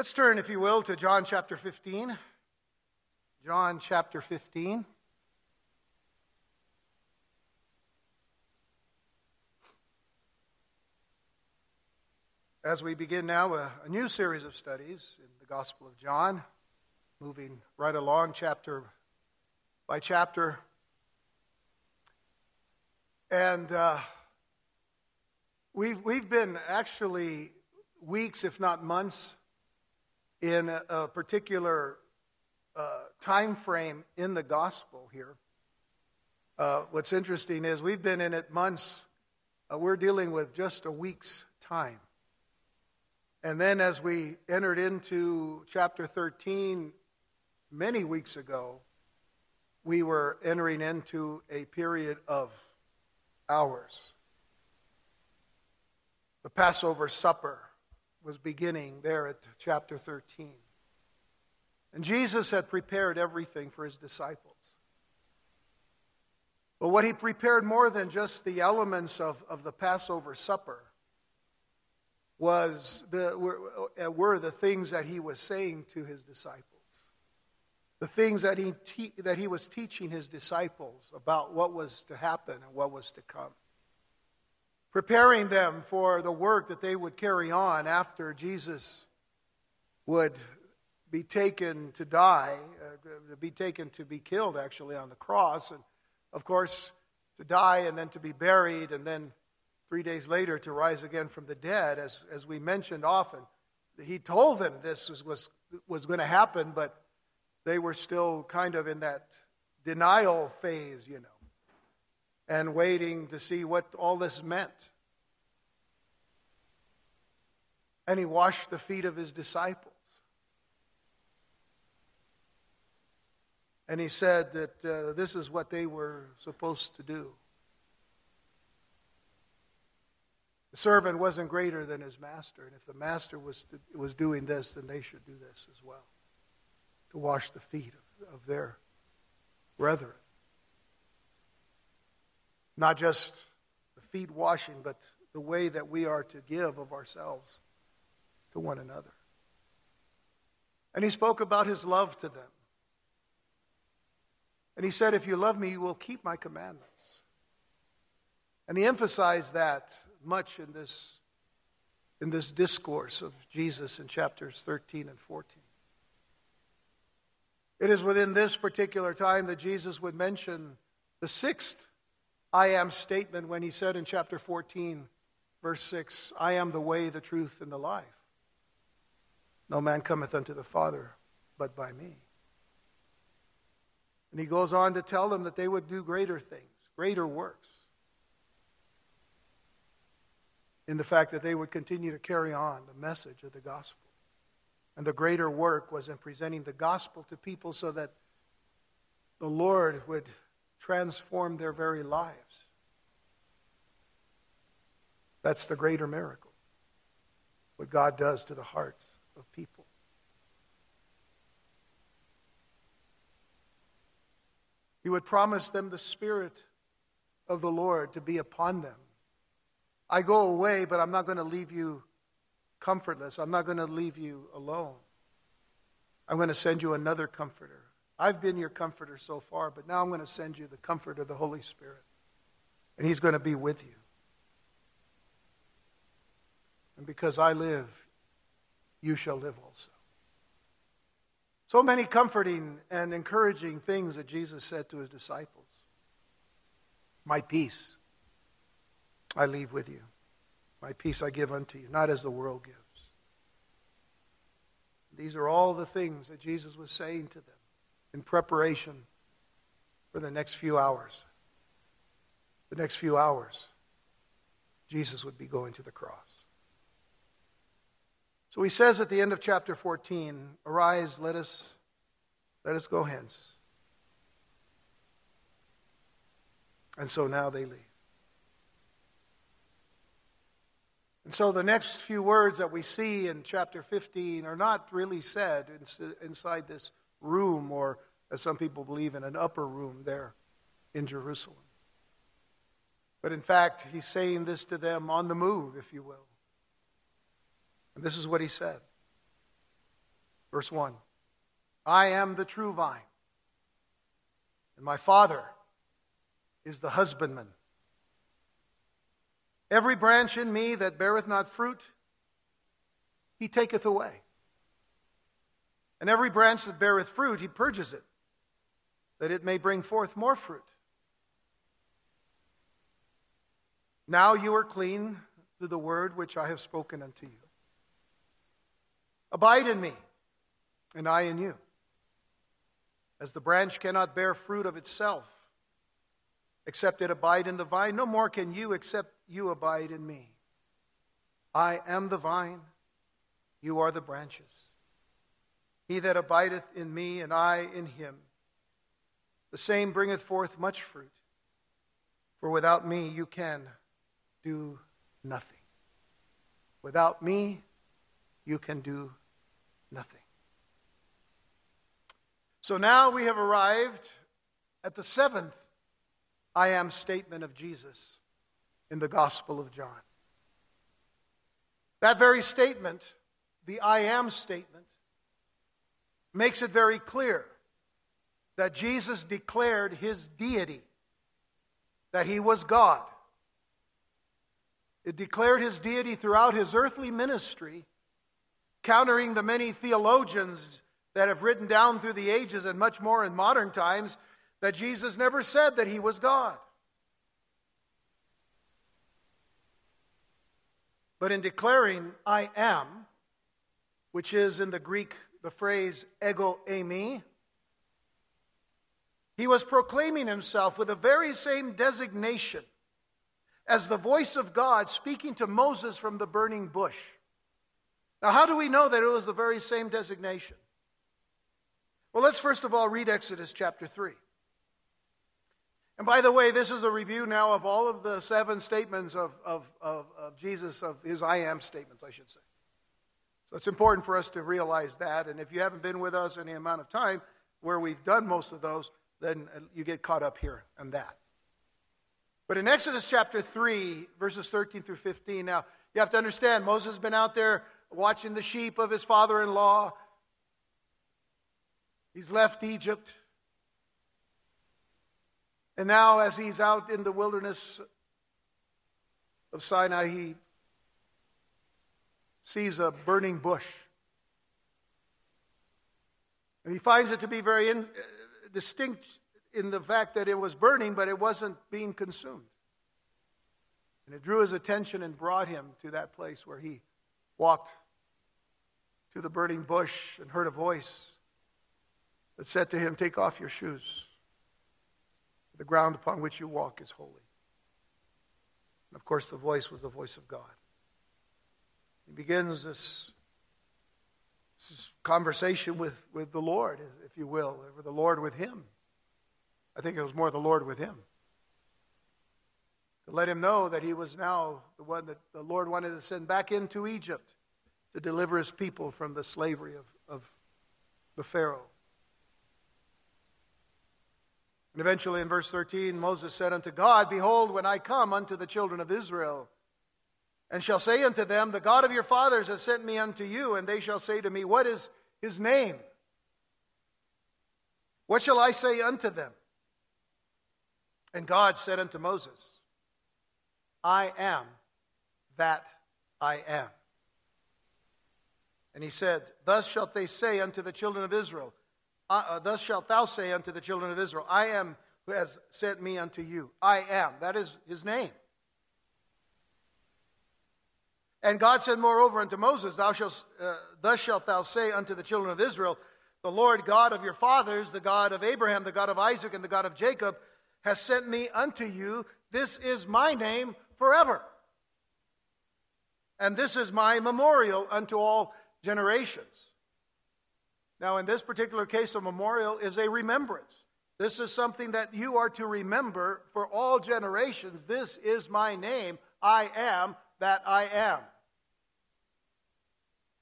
Let's turn, if you will, to John chapter 15. John chapter 15. As we begin now a, a, new series of studies in the Gospel of John, moving right along chapter by chapter. And uh, we've, we've been actually weeks, if not months, in a, a particular uh, time frame in the gospel here. Uh, what's interesting is we've been in it months. Uh, we're dealing with just a week's time. And then as we entered into chapter 13 many weeks ago, we were entering into a period of hours. The Passover supper was beginning there at chapter 13. And Jesus had prepared everything for his disciples. But what he prepared more than just the elements of, of the Passover supper was the, were, uh, were the things that he was saying to his disciples. The things that he, te- that he was teaching his disciples about what was to happen and what was to come preparing them for the work that they would carry on after Jesus would be taken to die, uh, be taken to be killed actually on the cross, and of course to die and then to be buried, and then three days later to rise again from the dead, as, as we mentioned often. He told them this was, was, was going to happen, but they were still kind of in that denial phase, you know and waiting to see what all this meant. And he washed the feet of his disciples. And he said that uh, this is what they were supposed to do. The servant wasn't greater than his master, and if the master was, to, was doing this, then they should do this as well to wash the feet of, of their brethren. Not just the feet washing, but the way that we are to give of ourselves to one another. And he spoke about his love to them. And he said, If you love me, you will keep my commandments. And he emphasized that much in this, in this discourse of Jesus in chapters 13 and 14. It is within this particular time that Jesus would mention the sixth I am statement when he said in chapter 14, verse 6, I am the way, the truth, and the life. No man cometh unto the Father but by me. And he goes on to tell them that they would do greater things, greater works, in the fact that they would continue to carry on the message of the gospel. And the greater work was in presenting the gospel to people so that the Lord would transform their very lives. That's the greater miracle. What God does to the hearts of people. He would promise them the Spirit of the Lord to be upon them. I go away, but I'm not going to leave you comfortless. I'm not going to leave you alone. I'm going to send you another comforter I've been your comforter so far, but now I'm going to send you the comfort of the Holy Spirit. And He's going to be with you. And because I live, you shall live also. So many comforting and encouraging things that Jesus said to his disciples. My peace I leave with you. My peace I give unto you, not as the world gives. These are all the things that Jesus was saying to them in preparation for the next few hours. The next few hours, Jesus would be going to the cross. So he says at the end of chapter 14, Arise, let us, let us go hence. And so now they leave. And so the next few words that we see in chapter 15 are not really said inside this room, or as some people believe, in an upper room there in Jerusalem. But in fact, he's saying this to them on the move, if you will. And this is what he said Verse 1 I am the true vine, and my Father is the husbandman. Every branch in me that beareth not fruit, he taketh away. And every branch that beareth fruit, he purges it, that it may bring forth more fruit. Now you are clean through the word which I have spoken unto you. Abide in me, and I in you. As the branch cannot bear fruit of itself, except it abide in the vine, no more can you except you abide in me. I am the vine, you are the branches. He that abideth in me, and I in him, the same bringeth forth much fruit. For without me you can do nothing. Without me, you can do nothing. So now we have arrived at the seventh I am statement of Jesus in the Gospel of John. That very statement, the I am statement, makes it very clear that Jesus declared his deity, that he was God. It declared his deity throughout his earthly ministry, countering the many theologians that have written down through the ages and much more in modern times that Jesus never said that he was God. But in declaring, I am, which is in the Greek the phrase ego eimi, he was proclaiming himself with the very same designation as the voice of God speaking to Moses from the burning bush. Now, how do we know that it was the very same designation? Well, let's first of all read Exodus chapter 3. And by the way, this is a review now of all of the seven statements of, of, of, of, Jesus, of his I am statements, I should say. So it's important for us to realize that. And if you haven't been with us any amount of time where we've done most of those, then uh, you get caught up here and that. But in Exodus chapter 3, verses 13 through 15, now you have to understand Moses has been out there watching the sheep of his father in law. He's left Egypt. And now, as he's out in the wilderness of Sinai, he sees a burning bush. And he finds it to be very in, uh, distinct in the fact that it was burning, but it wasn't being consumed. And it drew his attention and brought him to that place where he walked to the burning bush and heard a voice that said to him, Take off your shoes. The ground upon which you walk is holy. And of course, the voice was the voice of God. He begins this, this conversation with, with the Lord, if you will, or the Lord with him. I think it was more the Lord with him. To let him know that he was now the one that the Lord wanted to send back into Egypt to deliver his people from the slavery of, of the Pharaoh. And eventually in verse 13, Moses said unto God, Behold, when I come unto the children of Israel, and shall say unto them, The God of your fathers has sent me unto you, and they shall say to me, What is his name? What shall I say unto them? And God said unto Moses, I am that I am. And he said, Thus shalt they say unto the children of Israel, uh, uh, Thus shalt thou say unto the children of Israel, I am who has sent me unto you. I am. That is his name. And God said moreover unto Moses, Thou shalt, uh, Thus shalt thou say unto the children of Israel, The Lord God of your fathers, the God of Abraham, the God of Isaac, and the God of Jacob, has sent me unto you. This is my name forever. And this is my memorial unto all generations. Now, in this particular case, a memorial is a remembrance. This is something that you are to remember for all generations. This is my name. I am that I am.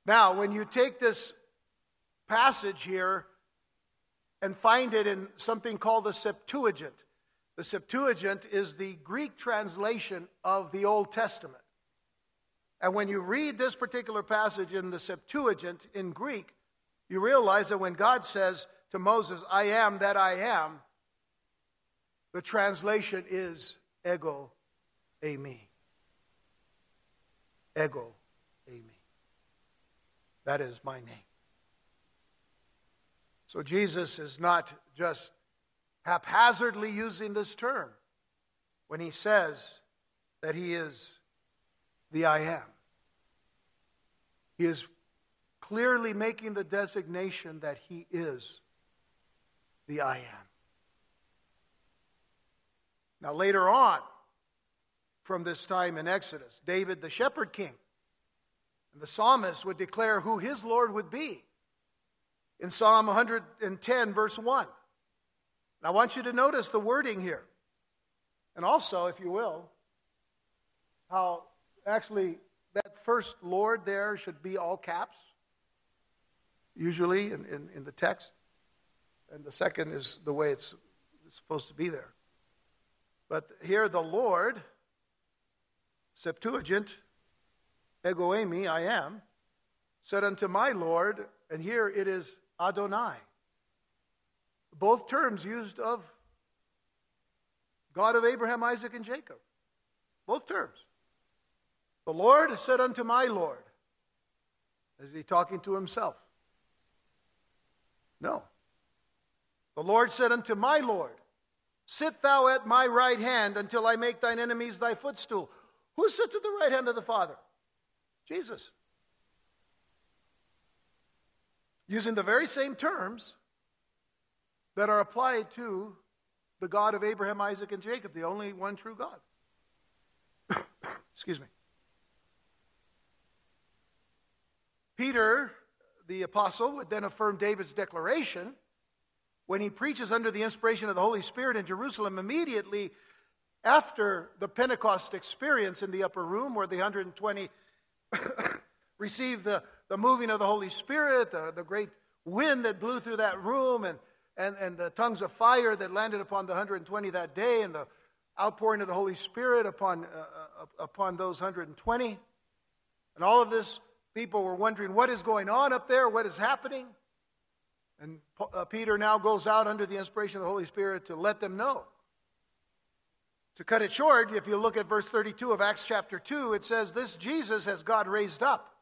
Now, when you take this passage here and find it in something called the Septuagint, the Septuagint is the Greek translation of the Old Testament. And when you read this particular passage in the Septuagint in Greek, you realize that when God says to Moses, I am that I am, the translation is ego eimi. Ego. That is my name. So Jesus is not just haphazardly using this term when he says that he is the I am. He is clearly making the designation that he is the I am. Now, later on, from this time in Exodus, David, the shepherd king, and the psalmist would declare who his Lord would be in Psalm 110, verse 1. And I want you to notice the wording here. And also, if you will, how actually that first Lord there should be all caps, usually in, in, in the text. And the second is the way it's, it's supposed to be there. But here, the Lord, Septuagint, ego eimi, I am, said unto my Lord, and here it is Adonai. Both terms used of God of Abraham, Isaac, and Jacob. Both terms. The Lord said unto my Lord. Is he talking to himself? No. The Lord said unto my Lord, Sit thou at my right hand until I make thine enemies thy footstool. Who sits at the right hand of the Father? Jesus. Using the very same terms that are applied to the God of Abraham, Isaac, and Jacob, the only one true God. Excuse me. Peter, the apostle, would then affirm David's declaration when he preaches under the inspiration of the Holy Spirit in Jerusalem immediately after the Pentecost experience in the upper room, where the 120 received the, the moving of the Holy Spirit, the, the great wind that blew through that room, and, and, and the tongues of fire that landed upon the 120 that day, and the outpouring of the Holy Spirit upon, uh, uh upon those 120. And all of this, people were wondering what is going on up there, what is happening. And uh, Peter now goes out under the inspiration of the Holy Spirit to let them know. To cut it short, if you look at verse 32 of Acts chapter 2, it says, This Jesus has God raised up.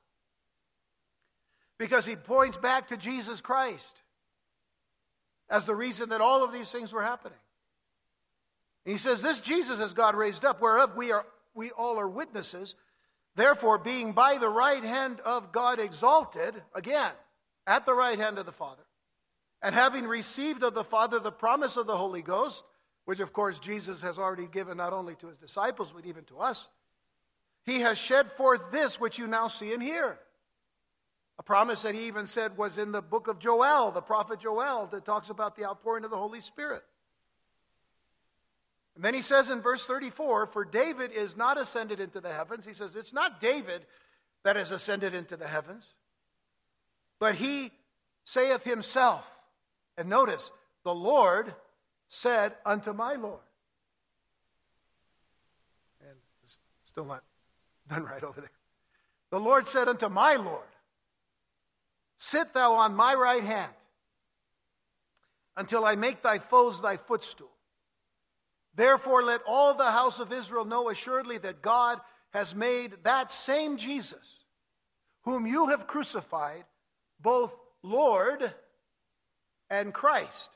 Because he points back to Jesus Christ as the reason that all of these things were happening. And he says, This Jesus has God raised up, whereof we, are, we all are witnesses. Therefore, being by the right hand of God exalted, again, at the right hand of the Father, and having received of the Father the promise of the Holy Ghost, which of course Jesus has already given not only to his disciples, but even to us, he has shed forth this which you now see and hear. A promise that he even said was in the book of Joel, the prophet Joel, that talks about the outpouring of the Holy Spirit. And then he says in verse 34 For David is not ascended into the heavens. He says, It's not David that has ascended into the heavens, but he saith himself, and notice, the Lord said unto my Lord. And still not done right over there. The Lord said unto my Lord, Sit thou on my right hand until I make thy foes thy footstool. Therefore, let all the house of Israel know assuredly that God has made that same Jesus, whom you have crucified, both Lord and Christ.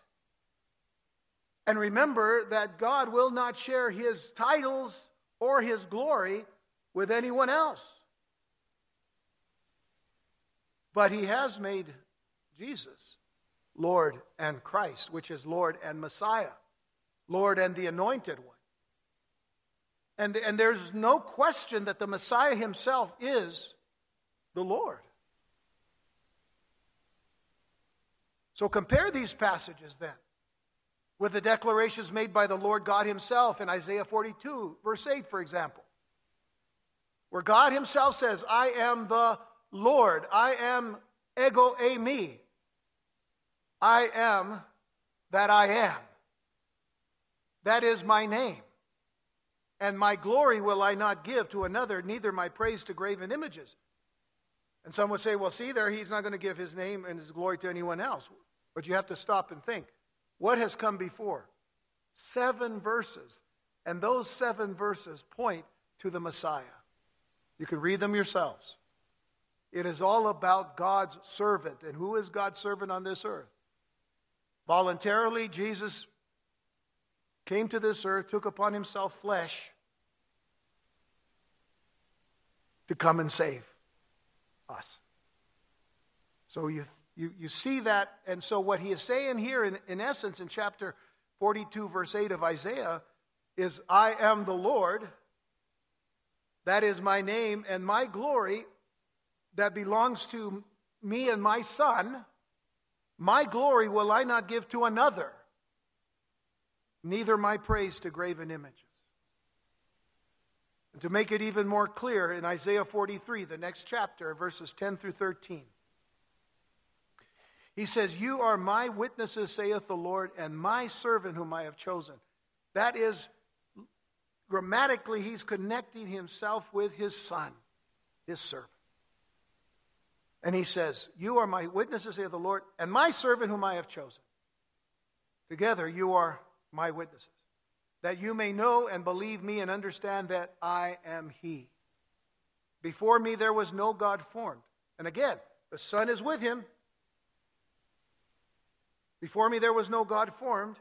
And remember that God will not share his titles or his glory with anyone else. But he has made Jesus Lord and Christ, which is Lord and Messiah, Lord and the anointed one. And, and there's no question that the Messiah himself is the Lord. So compare these passages then with the declarations made by the Lord God Himself in Isaiah 42, verse 8, for example, where God Himself says, I am the Lord, I am ego eimi, I am that I am. That is my name. And my glory will I not give to another, neither my praise to graven images. And some would say, well, see there, he's not going to give his name and his glory to anyone else. But you have to stop and think. What has come before? Seven verses. And those seven verses point to the Messiah. You can read them yourselves. It is all about God's servant. And who is God's servant on this earth? Voluntarily, Jesus came to this earth, took upon himself flesh to come and save us. So you, you, you see that. And so, what he is saying here, in, in essence, in chapter 42, verse 8 of Isaiah, is I am the Lord. That is my name and my glory that belongs to me and my son. My glory will I not give to another, neither my praise to graven images. And to make it even more clear, in Isaiah 43, the next chapter, verses 10 through 13, he says, You are my witnesses, saith the Lord, and my servant whom I have chosen. That is, grammatically, he's connecting himself with his son, his servant. And he says, You are my witnesses, saith the Lord, and my servant whom I have chosen. Together you are my witnesses, that you may know and believe me and understand that I am he. Before me there was no God formed. And again, the Son is with him. Before me there was no God formed.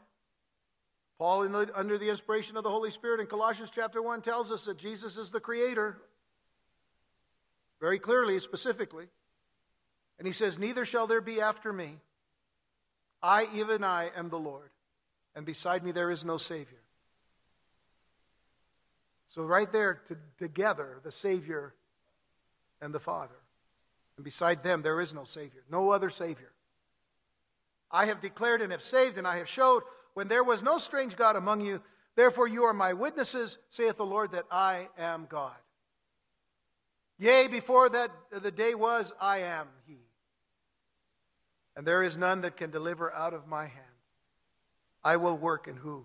Paul, the, under the inspiration of the Holy Spirit in Colossians chapter 1, tells us that Jesus is the Creator. Very clearly, specifically. And he says, Neither shall there be after me. I, even I, am the Lord, and beside me there is no Savior. So, right there, to, together, the Savior and the Father. And beside them, there is no Savior, no other Savior. I have declared and have saved, and I have showed when there was no strange God among you. Therefore, you are my witnesses, saith the Lord, that I am God. Yea, before that the day was, I am He and there is none that can deliver out of my hand. I will work, and who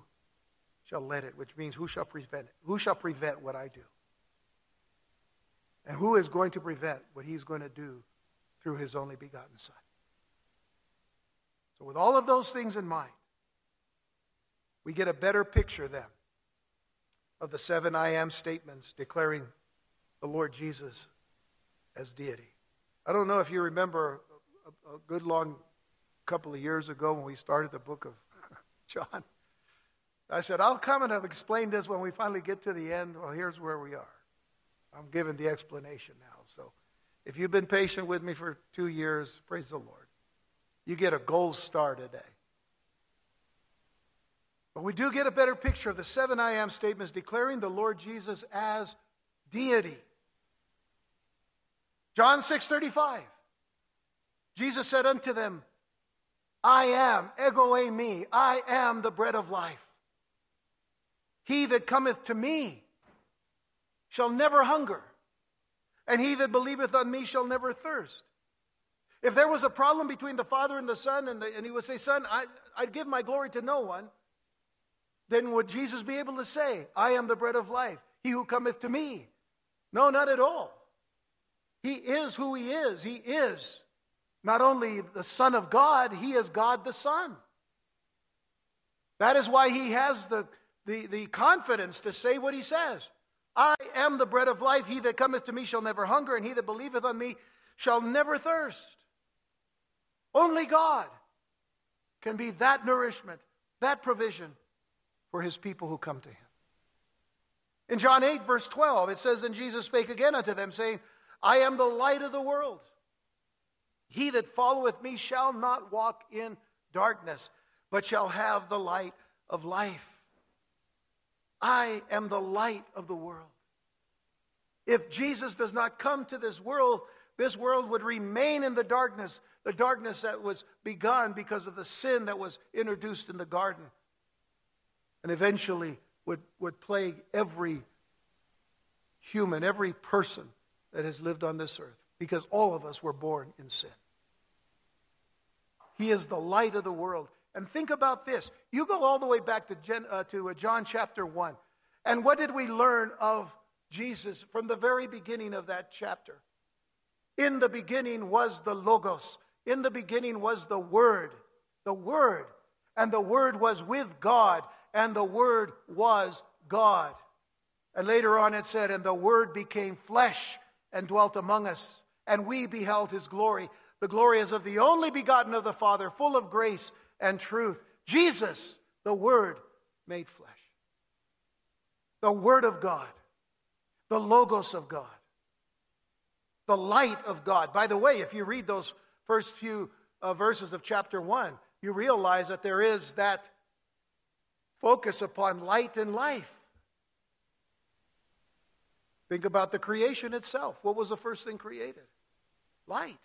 shall let it? Which means, who shall prevent it? Who shall prevent what I do? And who is going to prevent what he's going to do through his only begotten Son? So, with all of those things in mind, we get a better picture then of the seven I am statements declaring the Lord Jesus as deity. I don't know if you remember a, a good long couple of years ago when we started the book of John. I said, I'll come and I'll explain this when we finally get to the end. Well, here's where we are. I'm giving the explanation now. So if you've been patient with me for two years, praise the Lord. You get a gold star today. But we do get a better picture of the seven I am statements declaring the Lord Jesus as deity. John 6:35. Jesus said unto them, I am, ego eimi, I am the bread of life. He that cometh to me shall never hunger, and he that believeth on me shall never thirst. If there was a problem between the Father and the Son, and, the, and he would say, Son, I, I'd give my glory to no one, then would Jesus be able to say, I am the bread of life, he who cometh to me? No, not at all. He is who he is. He is not only the Son of God, he is God the Son. That is why he has the, the, the confidence to say what he says. I am the bread of life. He that cometh to me shall never hunger, and he that believeth on me shall never thirst. Only God can be that nourishment, that provision for his people who come to him. In John 8, verse 12, it says, And Jesus spake again unto them, saying, I am the light of the world. He that followeth me shall not walk in darkness, but shall have the light of life. I am the light of the world. If Jesus does not come to this world, this world would remain in the darkness, the darkness that was begun because of the sin that was introduced in the garden, and eventually would, would plague every human, every person that has lived on this earth because all of us were born in sin. He is the light of the world. And think about this. You go all the way back to, Gen, uh, to uh, John chapter 1. And what did we learn of Jesus from the very beginning of that chapter? In the beginning was the Logos. In the beginning was the Word. The Word. And the Word was with God, and the Word was God. And later on it said, And the Word became flesh and dwelt among us, and we beheld his glory. The glory is of the only begotten of the Father, full of grace and truth. Jesus, the Word made flesh. The Word of God, the Logos of God, the light of God. By the way, if you read those first few uh, verses of chapter 1, you realize that there is that focus upon light and life. Think about the creation itself. What was the first thing created? Light.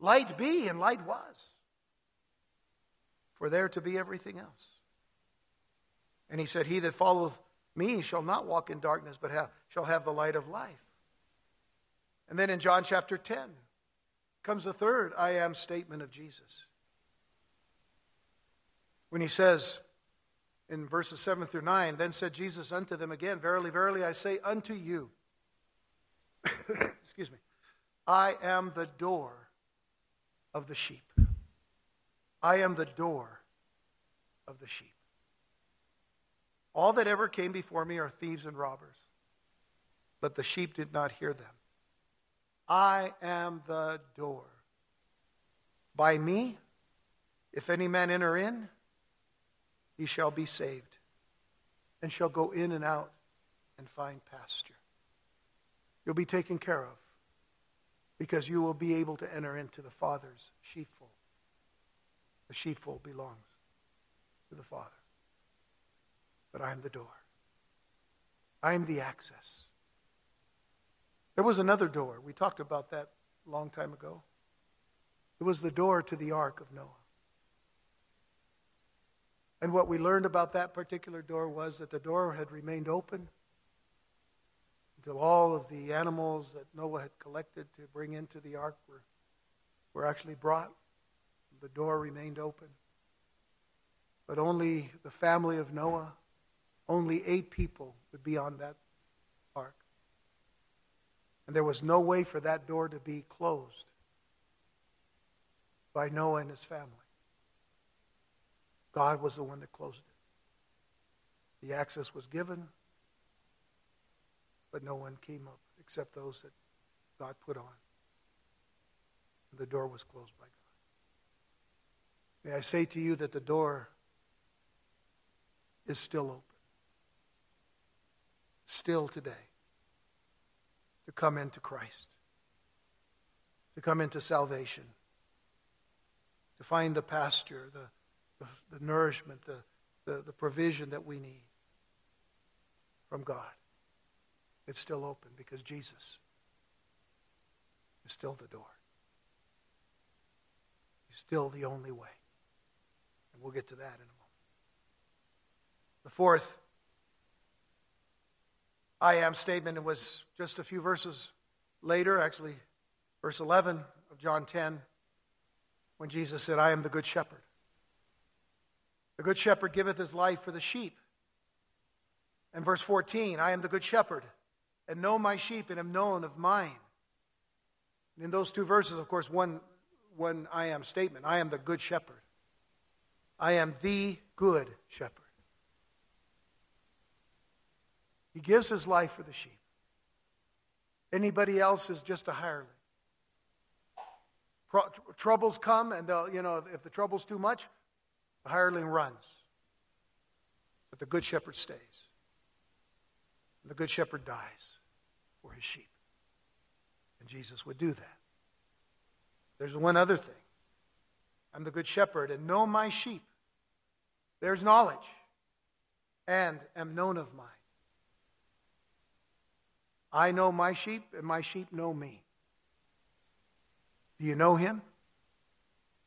Light be, and light was. For there to be everything else. And he said, He that followeth me shall not walk in darkness, but have, shall have the light of life. And then in John chapter 10 comes the third I am statement of Jesus. When he says in verses 7 through 9, then said Jesus unto them again, Verily, verily, I say unto you, excuse me, I am the door of the sheep. I am the door of the sheep. All that ever came before me are thieves and robbers, but the sheep did not hear them. I am the door. By me, if any man enter in, he shall be saved, and shall go in and out and find pasture. You'll be taken care of because you will be able to enter into the Father's sheepfold. The sheepfold belongs to the Father. But I am the door. I am the access. There was another door. We talked about that a long time ago. It was the door to the ark of Noah. And what we learned about that particular door was that the door had remained open until all of the animals that Noah had collected to bring into the ark were, were actually brought. The door remained open. But only the family of Noah, only eight people would be on that. And there was no way for that door to be closed by Noah and his family. God was the one that closed it. The access was given, but no one came up except those that God put on. The door was closed by God. May I say to you that the door is still open. Still today. To come into Christ. To come into salvation. To find the pasture, the, the, the nourishment, the, the, the provision that we need from God. It's still open because Jesus is still the door. He's still the only way. And we'll get to that in a moment. The fourth I am statement was just a few verses later, actually, verse 11 of John 10, when Jesus said, I am the good shepherd. The good shepherd giveth his life for the sheep. And verse 14, I am the good shepherd and know my sheep and am known of mine. And in those two verses, of course, one, one I am statement I am the good shepherd. I am the good shepherd. He gives his life for the sheep. Anybody else is just a hireling. Troubles come, and you know if the trouble's too much, the hireling runs. But the good shepherd stays. The good shepherd dies for his sheep. And Jesus would do that. There's one other thing I'm the good shepherd and know my sheep. There's knowledge and am known of mine. I know my sheep, and my sheep know me. Do you know him?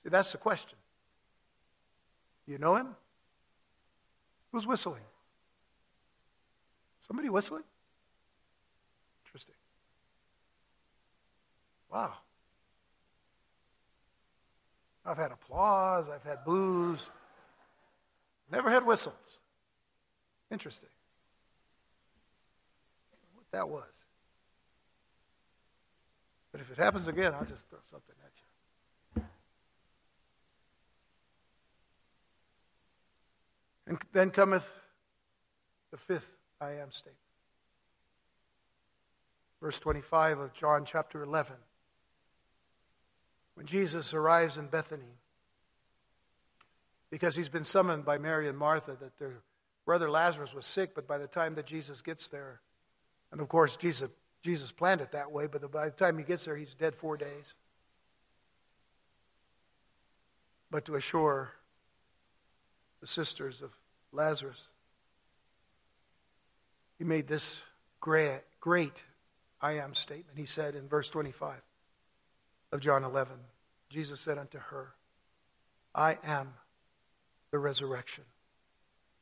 See, that's the question. Do you know him? Who's whistling? Somebody whistling? Interesting. Wow. I've had applause, I've had boos, never had whistles. Interesting. That was. But if it happens again, I'll just throw something at you. And then cometh the fifth I am statement. Verse 25 of John chapter 11. When Jesus arrives in Bethany, because he's been summoned by Mary and Martha that their brother Lazarus was sick, but by the time that Jesus gets there, and of course Jesus, Jesus planned it that way, but by the time he gets there, he's dead four days. But to assure the sisters of Lazarus, he made this great, great I am statement. He said in verse 25 of John 11, Jesus said unto her, I am the resurrection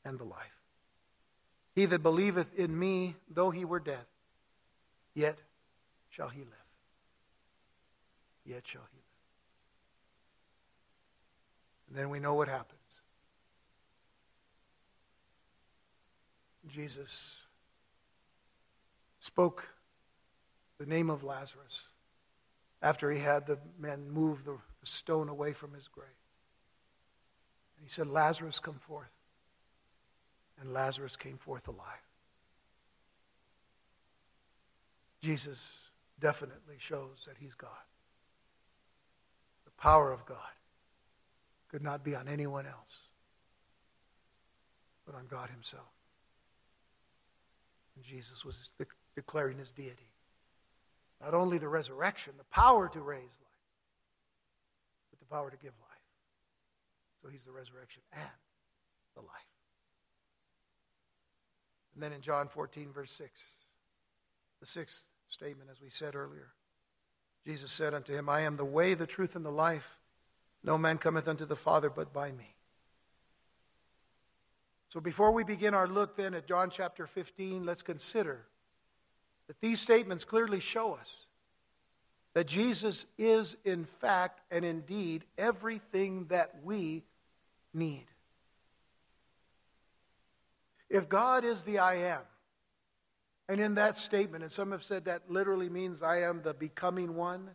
and the life. He that believeth in me, though he were dead, yet shall he live. Yet shall he live. And then we know what happens. Jesus spoke the name of Lazarus after he had the men move the stone away from his grave. And he said, Lazarus, come forth. And Lazarus came forth alive. Jesus definitely shows that he's God. The power of God could not be on anyone else, but on God himself. And Jesus was de- declaring his deity. Not only the resurrection, the power to raise life, but the power to give life. So he's the resurrection and the life. And then in John 14, verse 6, the sixth statement, as we said earlier, Jesus said unto him, I am the way, the truth, and the life. No man cometh unto the Father but by me. So before we begin our look then at John chapter 15, let's consider that these statements clearly show us that Jesus is, in fact and indeed, everything that we need. If God is the I am, and in that statement, and some have said that literally means I am the becoming one,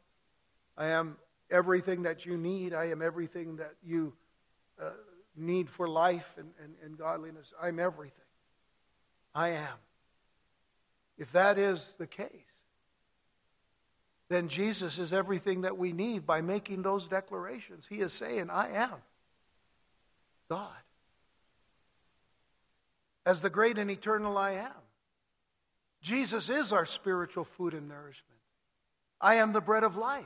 I am everything that you need, I am everything that you uh, need for life and, and, and godliness, I'm everything. I am. If that is the case, then Jesus is everything that we need by making those declarations. He is saying, I am God. As the great and eternal I am. Jesus is our spiritual food and nourishment. I am the bread of life.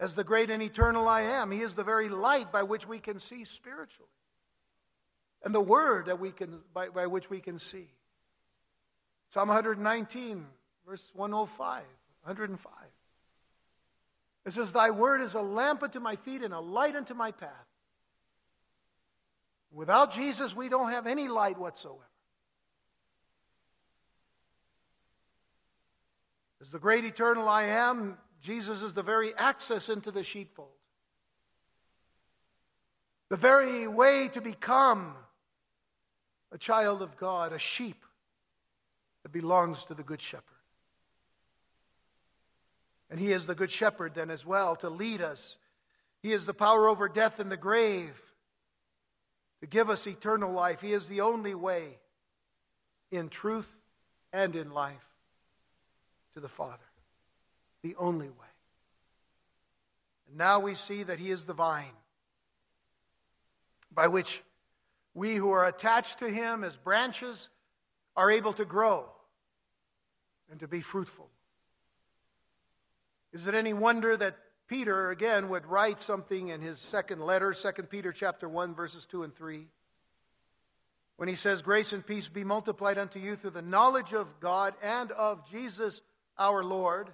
As the great and eternal I am, He is the very light by which we can see spiritually and the word that we can, by, by which we can see. Psalm 119, verse 105, 105. It says, Thy word is a lamp unto my feet and a light unto my path. Without Jesus, we don't have any light whatsoever. As the great eternal I am, Jesus is the very access into the sheepfold. The very way to become a child of God, a sheep that belongs to the Good Shepherd. And He is the Good Shepherd then as well to lead us. He is the power over death and the grave to give us eternal life. He is the only way in truth and in life to the Father. The only way. And now we see that He is the vine by which we who are attached to him as branches are able to grow and to be fruitful. Is it any wonder that Peter again would write something in his second letter, 2 Peter chapter 1 verses 2 and 3? When he says grace and peace be multiplied unto you through the knowledge of God and of Jesus our Lord,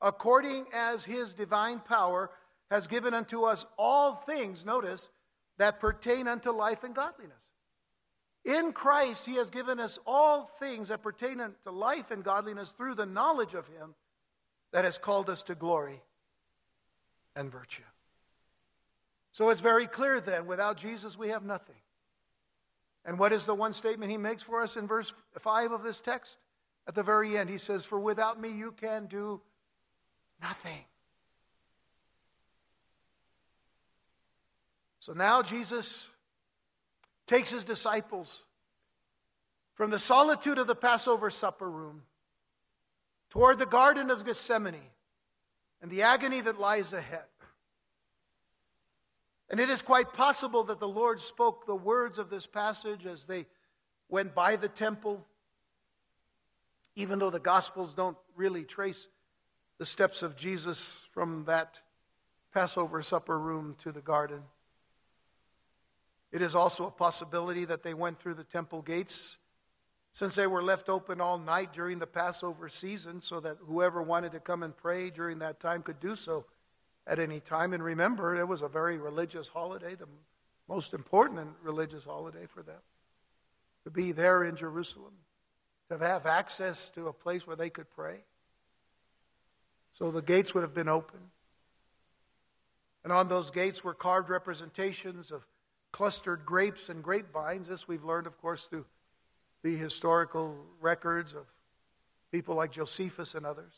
according as his divine power has given unto us all things, notice, that pertain unto life and godliness. In Christ, He has given us all things that pertain unto life and godliness through the knowledge of Him that has called us to glory and virtue. So it's very clear then, without Jesus, we have nothing. And what is the one statement He makes for us in verse 5 of this text? At the very end, he says, For without me you can do nothing. So now Jesus takes his disciples from the solitude of the Passover supper room toward the Garden of Gethsemane and the agony that lies ahead. And it is quite possible that the Lord spoke the words of this passage as they went by the temple, even though the Gospels don't really trace the steps of Jesus from that Passover supper room to the garden. It is also a possibility that they went through the temple gates since they were left open all night during the Passover season so that whoever wanted to come and pray during that time could do so at any time. And remember, it was a very religious holiday, the most important religious holiday for them. To be there in Jerusalem, to have access to a place where they could pray. So the gates would have been open. And on those gates were carved representations of clustered grapes and grapevines. This we've learned, of course, through the historical records of people like Josephus and others.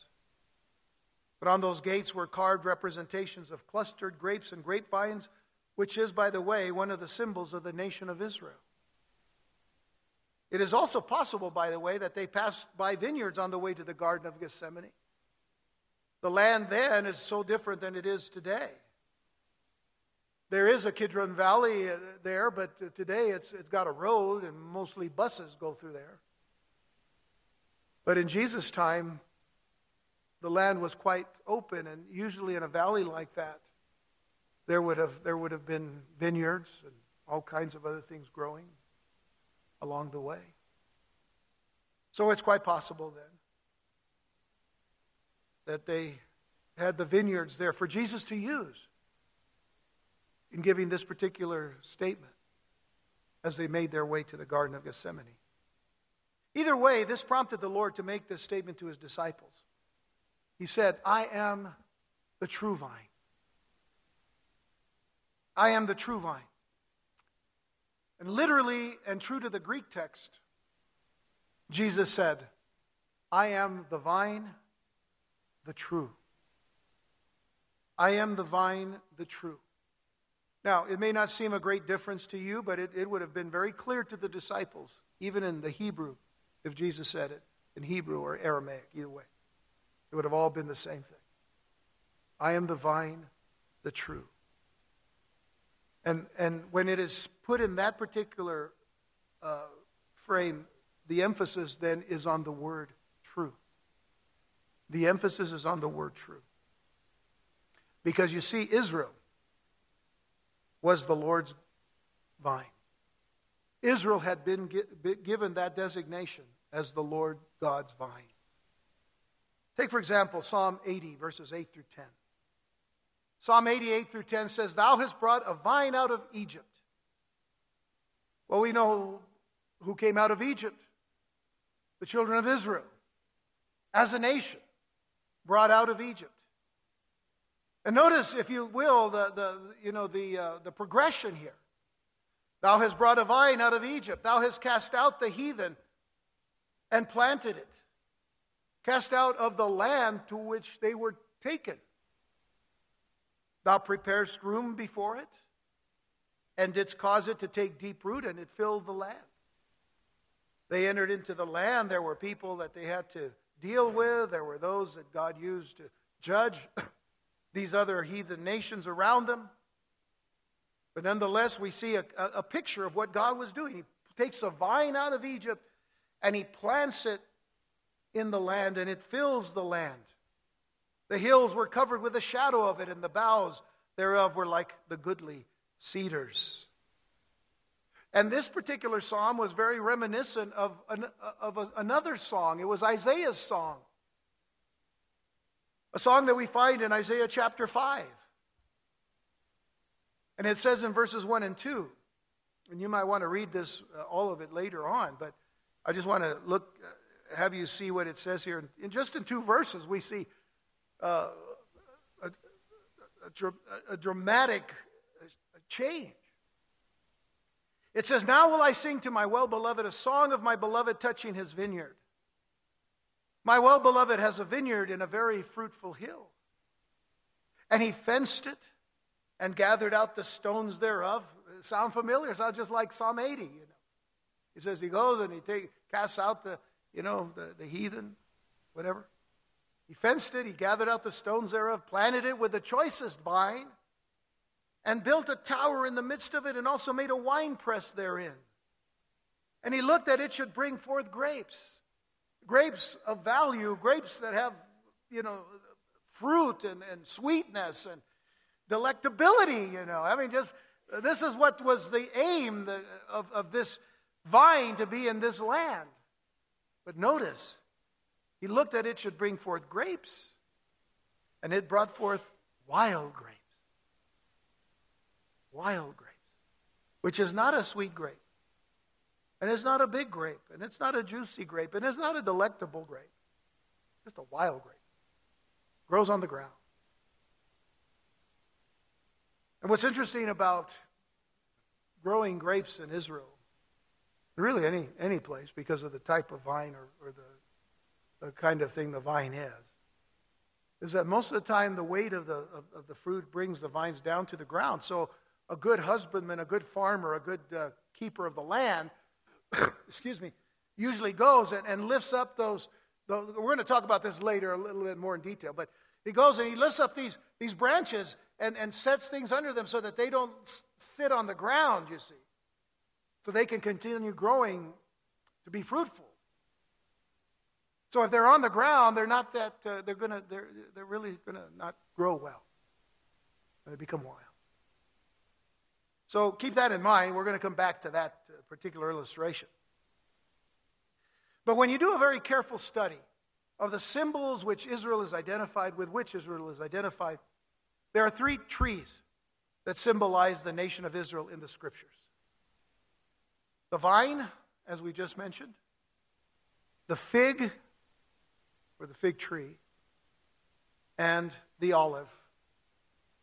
But on those gates were carved representations of clustered grapes and grapevines, which is, by the way, one of the symbols of the nation of Israel. It is also possible, by the way, that they passed by vineyards on the way to the Garden of Gethsemane. The land then is so different than it is today. There is a Kidron Valley uh, there, but today it's, it's got a road and mostly buses go through there. But in Jesus' time, the land was quite open, and usually in a valley like that, there would have, there would have been vineyards and all kinds of other things growing along the way. So it's quite possible then that they had the vineyards there for Jesus to use in giving this particular statement as they made their way to the Garden of Gethsemane. Either way, this prompted the Lord to make this statement to his disciples. He said, I am the true vine. I am the true vine. And literally and true to the Greek text, Jesus said, I am the vine, the true. I am the vine, the true. Now, it may not seem a great difference to you, but it, it would have been very clear to the disciples, even in the Hebrew, if Jesus said it in Hebrew or Aramaic, either way. It would have all been the same thing. I am the vine, the true. And, and when it is put in that particular uh, frame, the emphasis then is on the word true. The emphasis is on the word true. Because you see, Israel was the Lord's vine. Israel had been given that designation as the Lord God's vine. Take, for example, Psalm 80, verses 8 through 10. Psalm 88 through 10 says, Thou hast brought a vine out of Egypt. Well, we know who came out of Egypt the children of Israel, as a nation, brought out of Egypt. And notice, if you will, the, the, you know, the, uh, the progression here. Thou hast brought a vine out of Egypt. Thou hast cast out the heathen and planted it. Cast out of the land to which they were taken. Thou preparest room before it and didst cause it to take deep root, and it filled the land. They entered into the land. There were people that they had to deal with, there were those that God used to judge. These other heathen nations around them. But nonetheless, we see a, a, picture of what God was doing. He takes a vine out of Egypt and he plants it in the land, and it fills the land. The hills were covered with the shadow of it, and the boughs thereof were like the goodly cedars. And this particular psalm was very reminiscent of, an, of a, another song. It was Isaiah's song. A song that we find in Isaiah chapter 5. And it says in verses 1 and 2, and you might want to read this, uh, all of it later on, but I just want to look, uh, have you see what it says here. In, just in two verses, we see uh, a, a, a, a dramatic uh, change. It says, Now will I sing to my well beloved a song of my beloved touching his vineyard. My well beloved has a vineyard in a very fruitful hill. And he fenced it and gathered out the stones thereof. Sound familiar? Sound just like Psalm 80, you know. He says he goes and he take, casts out the, you know, the, the heathen, whatever. He fenced it, he gathered out the stones thereof, planted it with the choicest vine, and built a tower in the midst of it, and also made a wine press therein. And he looked that it should bring forth grapes, grapes of value, grapes that have, you know, fruit and, and sweetness and delectability, you know. I mean, just this is what was the aim of, of this vine to be in this land. But notice, he looked at it should bring forth grapes, and it brought forth wild grapes. Wild grapes, which is not a sweet grape, and it's not a big grape, and it's not a juicy grape, and it's not a delectable grape. Just a wild grape. Grows on the ground. And what's interesting about growing grapes in Israel, really any, any place, because of the type of vine or, or the, the kind of thing the vine has, is that most of the time the weight of the, of, of the fruit brings the vines down to the ground. So a good husbandman, a good farmer, a good uh, keeper of the land, excuse me, usually goes and, and lifts up those, those. We're going to talk about this later a little bit more in detail, but he goes and he lifts up these, these branches and, and sets things under them so that they don't sit on the ground, you see, so they can continue growing to be fruitful. So if they're on the ground, they're not that, uh, they're to, they're, they're really going to not grow well. They become wild. So keep that in mind. We're going to come back to that uh, particular illustration. But when you do a very careful study of the symbols which Israel is identified with, which Israel is identified, there are three trees that symbolize the nation of Israel in the scriptures the vine, as we just mentioned, the fig, or the fig tree, and the olive,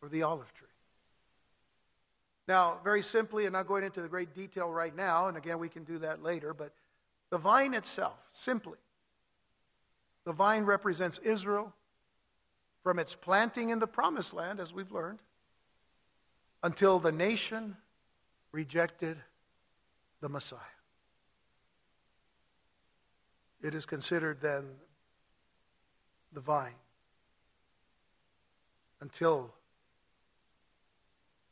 or the olive tree. Now, very simply, and not going into the great detail right now, and again, we can do that later, but the vine itself, simply, the vine represents Israel from its planting in the promised land, as we've learned, until the nation rejected the Messiah. It is considered then the vine until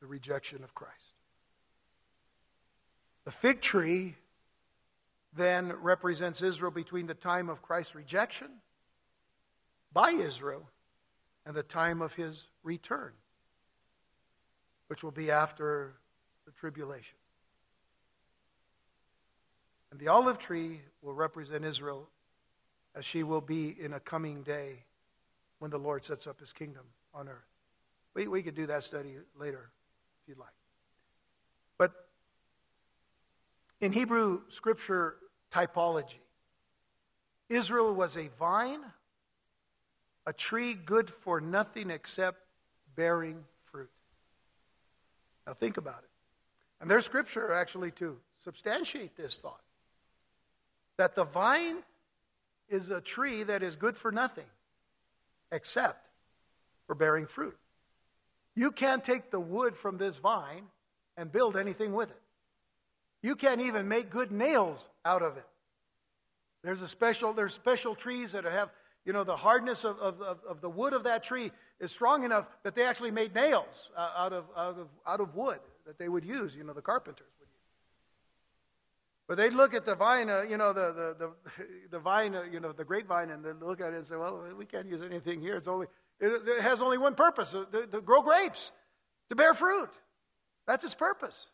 the rejection of Christ. The fig tree then represents Israel between the time of Christ's rejection by Israel and the time of his return, which will be after the tribulation. And the olive tree will represent Israel as she will be in a coming day when the Lord sets up his kingdom on earth. We, we could do that study later if you'd like. But in Hebrew scripture typology, Israel was a vine, a tree good for nothing except bearing fruit. Now think about it. And there's scripture actually to substantiate this thought that the vine is a tree that is good for nothing except for bearing fruit. You can't take the wood from this vine and build anything with it. You can't even make good nails out of it. There's a special, there's special trees that have, you know, the hardness of, of, of the wood of that tree is strong enough that they actually made nails uh, out of, out of, out of wood that they would use, you know, the carpenters would use. But they'd look at the vine, uh, you know, the, the, the, the vine, uh, you know, the grapevine, and they'd look at it and say, well, we can't use anything here. It's only, it, has only one purpose uh, to, to grow grapes, to bear fruit. That's its purpose.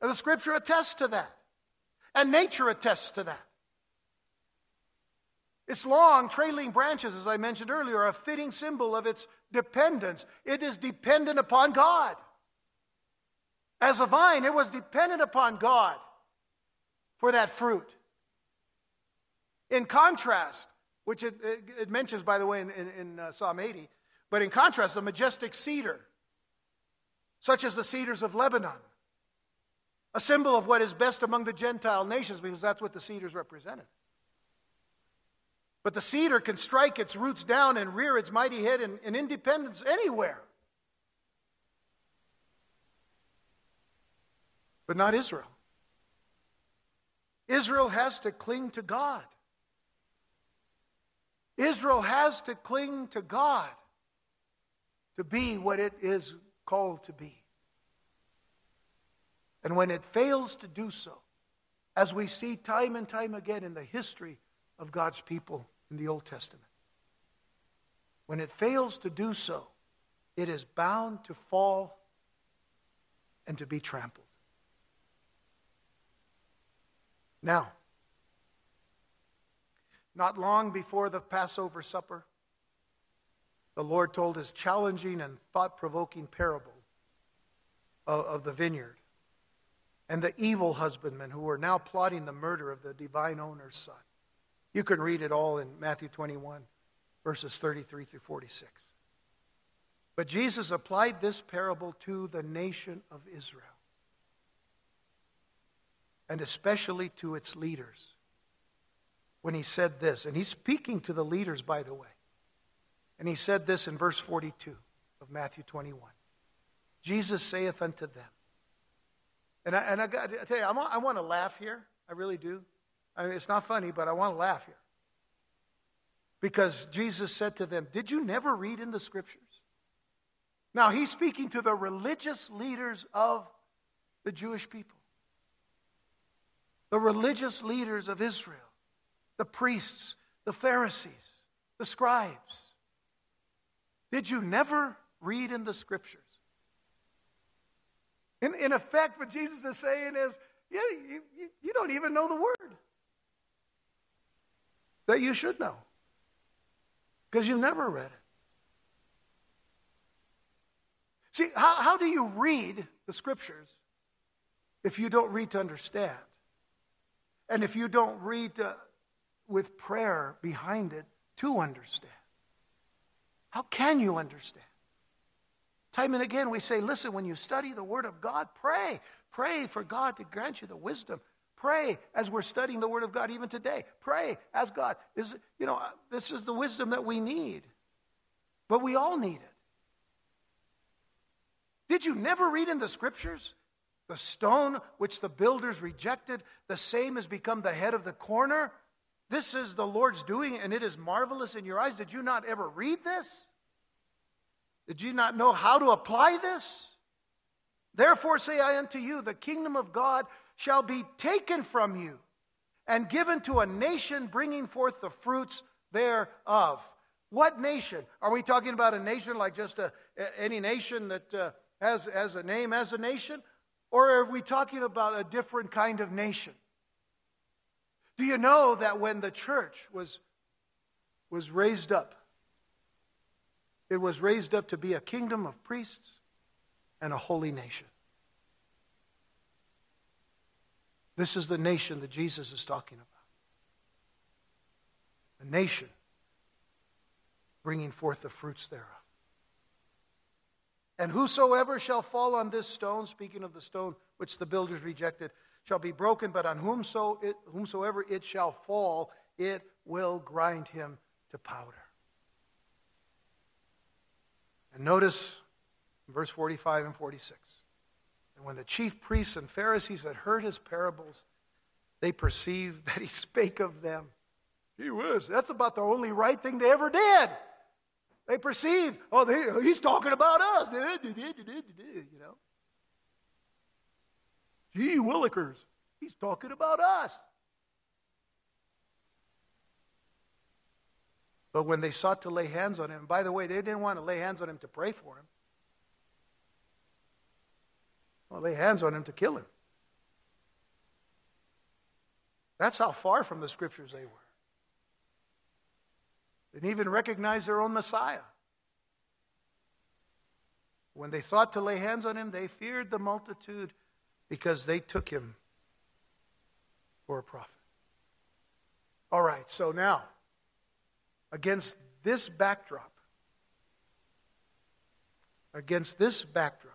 And the scripture attests to that. And nature attests to that. Its long, trailing branches, as I mentioned earlier, are a fitting symbol of its dependence. It is dependent upon God. As a vine, it was dependent upon God for that fruit. In contrast, which it, it, it mentions, by the way, in, in, in uh, Psalm 80. But in contrast, the majestic cedar, such as the cedars of Lebanon, a symbol of what is best among the Gentile nations, because that's what the cedars represented. But the cedar can strike its roots down and rear its mighty head in, in independence anywhere. But not Israel. Israel has to cling to God. Israel has to cling to God to be what it is called to be. And when it fails to do so, as we see time and time again in the history of God's people in the Old Testament, when it fails to do so, it is bound to fall and to be trampled. Now, not long before the Passover supper, the Lord told his challenging and thought provoking parable of, of, the vineyard and the evil husbandmen who were now plotting the murder of the divine owner's son. You can read it all in Matthew 21, verses 33 through 46. But Jesus applied this parable to the nation of Israel, and especially to its leaders when he said this. And he's speaking to the leaders, by the way. And he said this in verse 42 of Matthew 21. Jesus saith unto them, and I, and I got to tell you, I want, I want to laugh here. I really do. I mean, it's not funny, but I want to laugh here. Because Jesus said to them, Did you never read in the scriptures? Now, he's speaking to the religious leaders of the Jewish people, the religious leaders of Israel the priests, the Pharisees, the scribes. Did you never read in the scriptures? In, in effect, what Jesus is saying is, yeah, you, you, you don't even know the word that you should know because you've never read it. See, how, how do you read the scriptures if you don't read to understand? And if you don't read to with prayer behind it to understand. How can you understand? Time and again, we say, listen, when you study the Word of God, pray. Pray for God to grant you the wisdom. Pray as we're studying the Word of God even today. Pray as God is, you know, uh, this is the wisdom that we need. But we all need it. Did you never read in the Scriptures? The stone which the builders rejected, the same has become the head of the corner. This is the Lord's doing, and it is marvelous in your eyes. Did you not ever read this? Did you not know how to apply this? Therefore say I unto you, the kingdom of God shall be taken from you and given to a nation bringing forth the fruits thereof. What nation? Are we talking about a nation like just a, any nation that uh, has, has a name as a nation? Or are we talking about a different kind of nation? Do you know that when the church was, was raised up, it was raised up to be a kingdom of priests and a holy nation? This is the nation that Jesus is talking about. A nation bringing forth the fruits thereof. And whosoever shall fall on this stone, speaking of the stone which the builders rejected, shall be broken, but on whomso it, whomsoever it shall fall, it will grind him to powder. And notice verse 45 and 46. And when the chief priests and Pharisees had heard his parables, they perceived that he spake of them. He was. That's about the only right thing they ever did. They perceived, oh, they, he's talking about us. You know. Gee willikers, he's talking about us. But when they sought to lay hands on him, by the way, they didn't want to lay hands on him to pray for him. Well, lay hands on him to kill him. That's how far from the scriptures they were. They didn't even recognize their own Messiah. When they sought to lay hands on him, they feared the multitude because they took him for a prophet. All right, so now, against this backdrop, against this backdrop,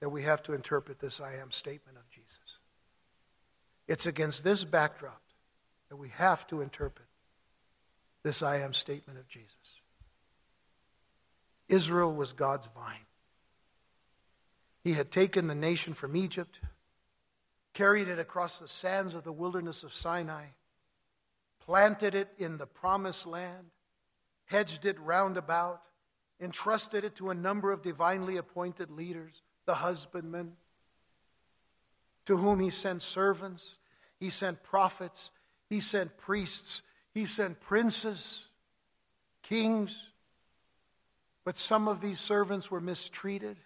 that we have to interpret this I am statement of Jesus. It's against this backdrop that we have to interpret this I am statement of Jesus. Israel was God's vine. He had taken the nation from Egypt, carried it across the sands of the wilderness of Sinai, planted it in the promised land, hedged it round about, entrusted it to a number of divinely appointed leaders, the husbandmen, to whom he sent servants, he sent prophets, he sent priests, he sent princes, kings. But some of these servants were mistreated,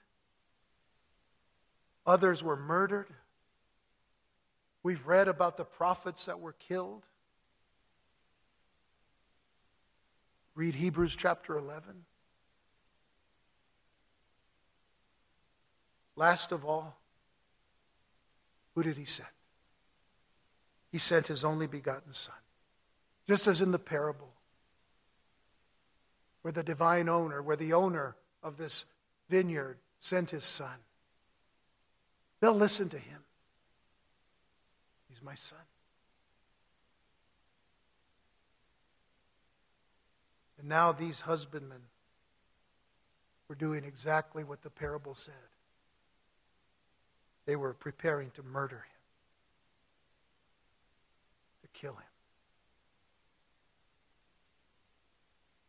others were murdered. We've read about the prophets that were killed. Read Hebrews chapter 11. Last of all, who did he send? He sent his only begotten Son. Just as in the parable, where the divine owner, where the owner of this vineyard sent his Son. They'll listen to him. He's my son. And now these husbandmen were doing exactly what the parable said. They were preparing to murder him, to kill him.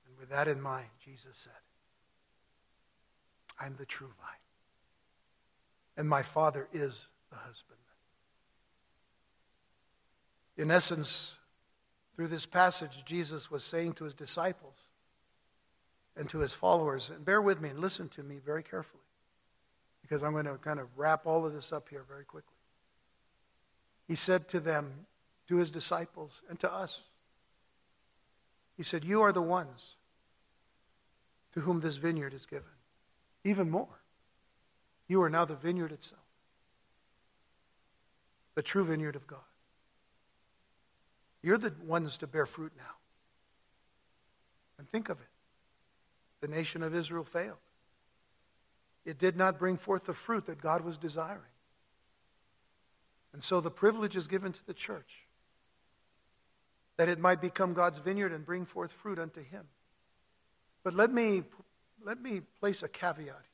And with that in mind, Jesus said, I'm the true vine, and my Father is the husbandman. In essence, through this passage, Jesus was saying to his disciples and to his followers, and bear with me and listen to me very carefully because I'm going to kind of wrap all of this up here very quickly. He said to them, to his disciples, and to us, He said, You are the ones to whom this vineyard is given. Even more, you are now the vineyard itself, the true vineyard of God. You're the ones to bear fruit now. And think of it the nation of Israel failed it did not bring forth the fruit that God was desiring. And so the privilege is given to the church that it might become God's vineyard and bring forth fruit unto him. But let me, let me place a caveat.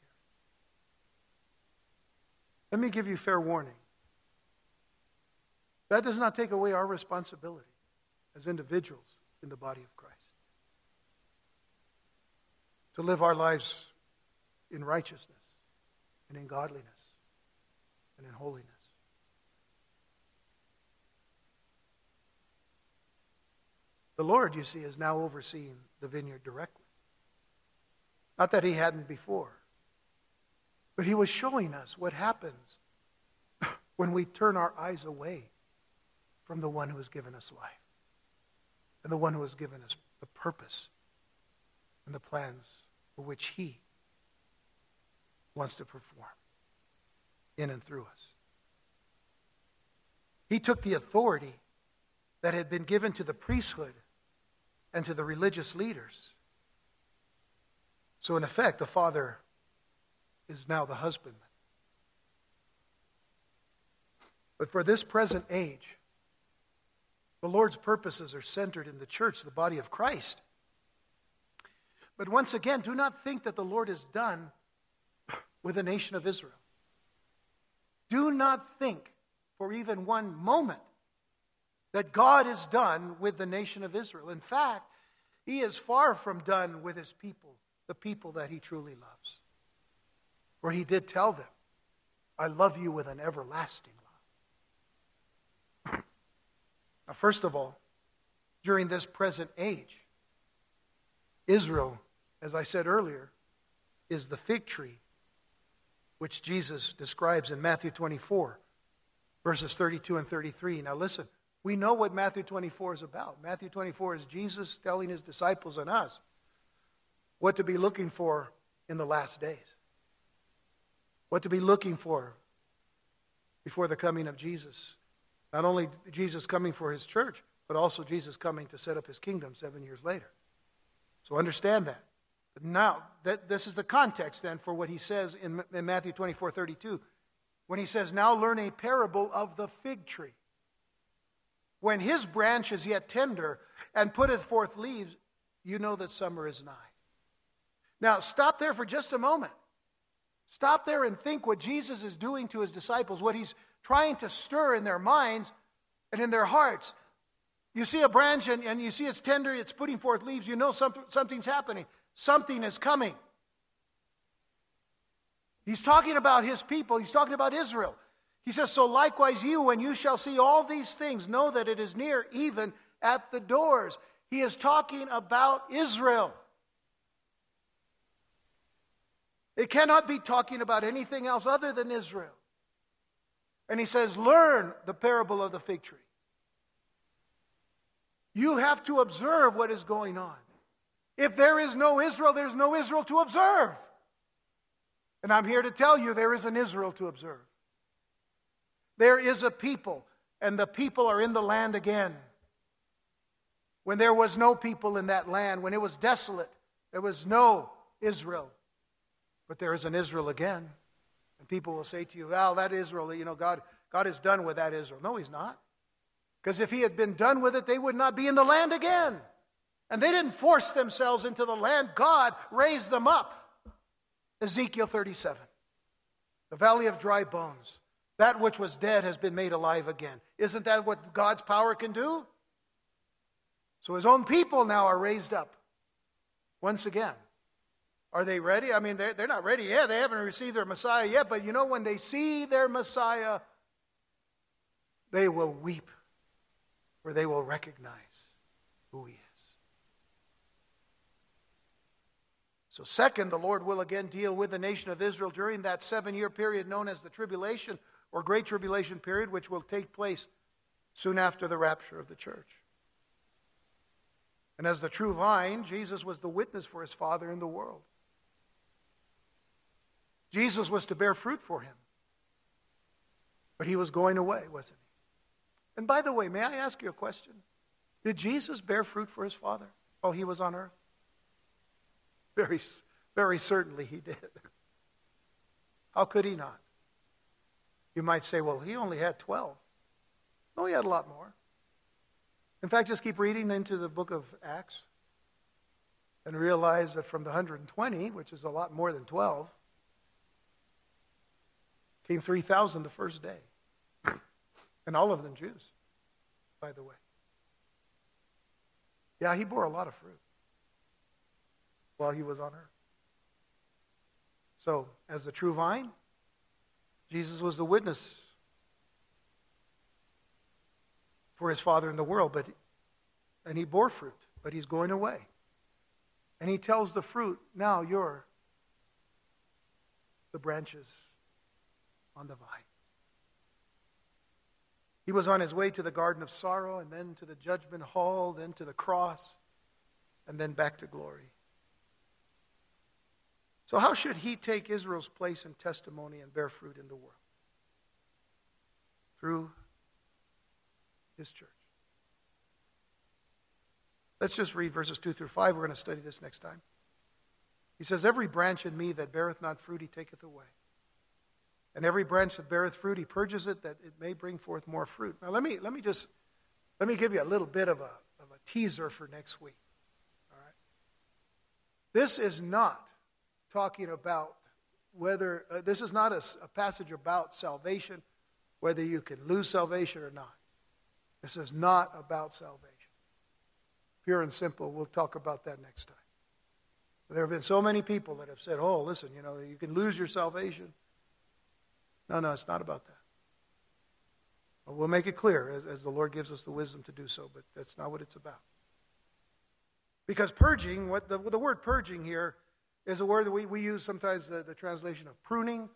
Let me give you fair warning. That does not take away our responsibility as individuals in the body of Christ to live our lives in righteousness and in godliness and in holiness. The Lord, you see, is now overseeing the vineyard directly. Not that he hadn't before, but he was showing us what happens when we turn our eyes away from the one who has given us life and the one who has given us the purpose and the plans for which he wants to perform in and through us. He took the authority that had been given to the priesthood and to the religious leaders. So, in effect, the father is now the husbandman. But for this present age, the Lord's purposes are centered in the church, the body of Christ. But once again, do not think that the Lord is done with the nation of Israel. Do not think for even one moment that God is done with the nation of Israel. In fact, he is far from done with his people, the people that he truly loves. For he did tell them, I love you with an everlasting love. now, first of all, during this present age, Israel, as I said earlier, is the fig tree which Jesus describes in Matthew 24, verses 32 and 33. Now, listen, we know what Matthew 24 is about. Matthew 24 is Jesus telling his disciples and us what to be looking for in the last days, what to be looking for before the coming of Jesus. Not only Jesus coming for his church, but also Jesus coming to set up his kingdom seven years later. So understand that. Now, that, this is the context then for what he says in, in Matthew 24 32, when he says, Now learn a parable of the fig tree. when his branch is yet tender and putteth forth leaves, you know that summer is nigh. Now, stop there for just a moment. Stop there and think what Jesus is doing to his disciples, what he's trying to stir in their minds and in their hearts. You see a branch and, and you see it's tender, it's putting forth leaves, you know something, something's happening. Something is coming. He's talking about his people, he's talking about Israel. He says, So likewise, you, when you shall see all these things, know that it is near, even at the doors. He is talking about Israel. It cannot be talking about anything else other than Israel. And he says, Learn the parable of the fig tree. You have to observe what is going on. If there is no Israel, there's no Israel to observe. And I'm here to tell you there is an Israel to observe. There is a people, and the people are in the land again. When there was no people in that land, when it was desolate, there was no Israel. But there is an Israel again. And people will say to you, well, that Israel, you know, God, God is done with that Israel. No, He's not. Because if He had been done with it, they would not be in the land again. And they didn't force themselves into the land, God raised them up. Ezekiel 37. The valley of dry bones. That which was dead has been made alive again. Isn't that what God's power can do? So his own people now are raised up once again. Are they ready? I mean, they're, they're not ready yet. They haven't received their Messiah yet. But you know, when they see their Messiah, they will weep, for they will recognize who he is. So, second, the Lord will again deal with the nation of Israel during that seven year period known as the tribulation or Great Tribulation period, which will take place soon after the rapture of the church. And as the true vine, Jesus was the witness for his Father in the world. Jesus was to bear fruit for him. But he was going away, wasn't he? And by the way, may I ask you a question? Did Jesus bear fruit for his Father while he was on earth? Very, very certainly he did. How could he not? You might say, well, he only had 12. No, he had a lot more. In fact, just keep reading into the book of Acts and realize that from the 120, which is a lot more than 12, came 3,000 the first day. And all of them Jews, by the way. Yeah, he bore a lot of fruit while he was on earth. So, as the true vine, Jesus was the witness for his Father in the world, but and he bore fruit, but he's going away. And he tells the fruit, now you're the branches on the vine. He was on his way to the Garden of Sorrow, and then to the judgment hall, then to the cross, and then back to glory. So, how should he take Israel's place in testimony and bear fruit in the world? Through his church. Let's just read verses 2 through 5. We're going to study this next time. He says, Every branch in me that beareth not fruit, he taketh away. And every branch that beareth fruit, he purges it, that it may bring forth more fruit. Now, let me, let me just let me give you a little bit of a, of a teaser for next week. All right? This is not talking about whether, uh, this is not a, a passage about salvation, whether you can lose salvation or not. This is not about salvation. Pure and simple. We'll talk about that next time. There have been so many people that have said, oh, listen, you know, you can lose your salvation. No, no, it's not about that. But we'll make it clear as, as the Lord gives us the wisdom to do so, but that's not what it's about. Because purging, what the, the word purging here is a word that we, we use sometimes the, the translation of pruning.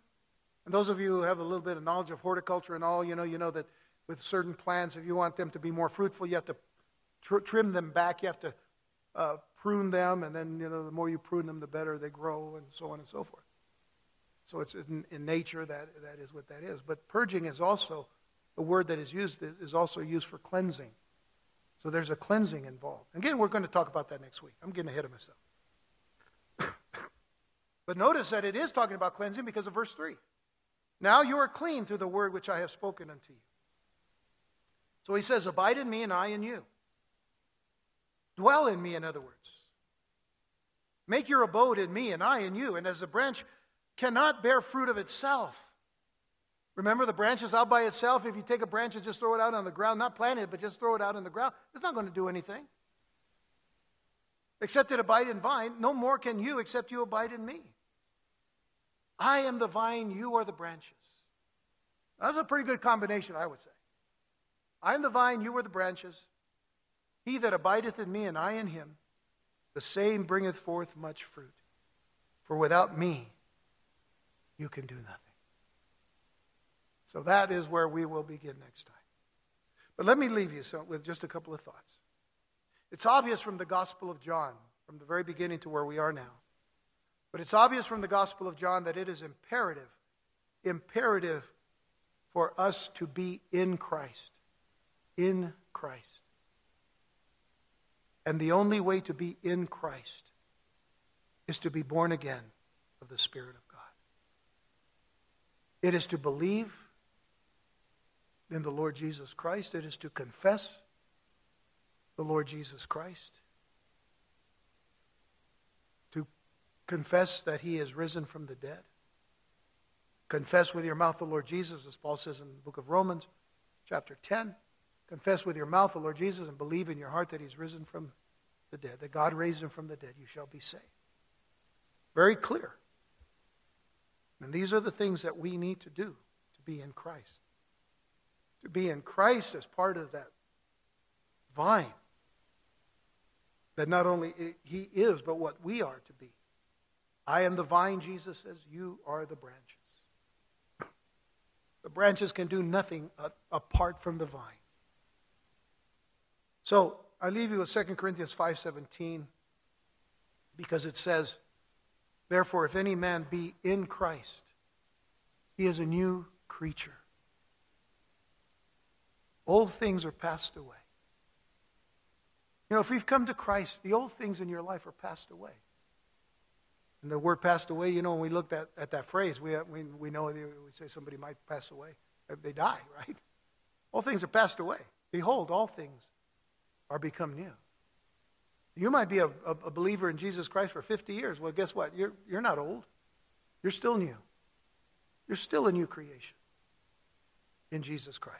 And those of you who have a little bit of knowledge of horticulture and all, you know, you know that with certain plants, if you want them to be more fruitful, you have to tr- trim them back. You have to uh, prune them, and then you know the more you prune them, the better they grow, and so on and so forth. So it's in, in nature that that is what that is. But purging is also the word that is used is also used for cleansing. So there's a cleansing involved. Again, we're going to talk about that next week. I'm getting ahead of myself. but notice that it is talking about cleansing because of verse 3. Now you are clean through the word which I have spoken unto you. So he says, Abide in me and I in you. Dwell in me, in other words. Make your abode in me and I in you. And as a branch cannot bear fruit of itself, remember the branch is out by itself. If you take a branch and just throw it out on the ground, not plant it, but just throw it out on the ground, it's not going to do anything. Except it abide in vine, no more can you except you abide in me. I am the vine, you are the branches. That's a pretty good combination, I would say. I am the vine, you are the branches. He that abideth in me and I in him, the same bringeth forth much fruit. For without me, you can do nothing. So that is where we will begin next time. But let me leave you with just a couple of thoughts. It's obvious from the Gospel of John, from the very beginning to where we are now. But it's obvious from the Gospel of John that it is imperative, imperative for us to be in Christ. In Christ. And the only way to be in Christ is to be born again of the Spirit of. It is to believe in the Lord Jesus Christ, it is to confess the Lord Jesus Christ, to confess that He is risen from the dead. Confess with your mouth the Lord Jesus, as Paul says in the book of Romans, chapter 10. Confess with your mouth the Lord Jesus and believe in your heart that he's risen from the dead, that God raised him from the dead, you shall be saved. Very clear. And these are the things that we need to do to be in Christ. To be in Christ as part of that vine that not only he is, but what we are to be. I am the vine, Jesus says, you are the branches. The branches can do nothing apart from the vine. So I leave you with 2 Corinthians 5:17 because it says, Therefore, if any man be in Christ, he is a new creature. Old things are passed away. You know, if we've come to Christ, the old things in your life are passed away. And the word passed away, you know, when we looked at, at that phrase, we, we, we know we say somebody might pass away. Uh, they die, right? All things are passed away. Behold, all things are become new. You might be a, a, believer in Jesus Christ for 50 years. Well, guess what? You're, you're not old. You're still new. You're still a new creation in Jesus Christ.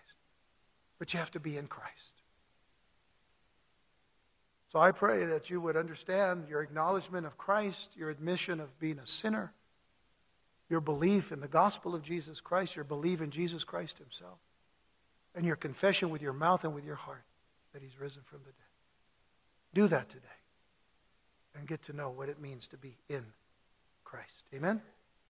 But you have to be in Christ. So I pray that you would understand your acknowledgement of Christ, your admission of being a sinner, your belief in the gospel of Jesus Christ, your belief in Jesus Christ himself, and your confession with your mouth and with your heart that he's risen from the dead. Do that today and get to know what it means to be in Christ. Amen?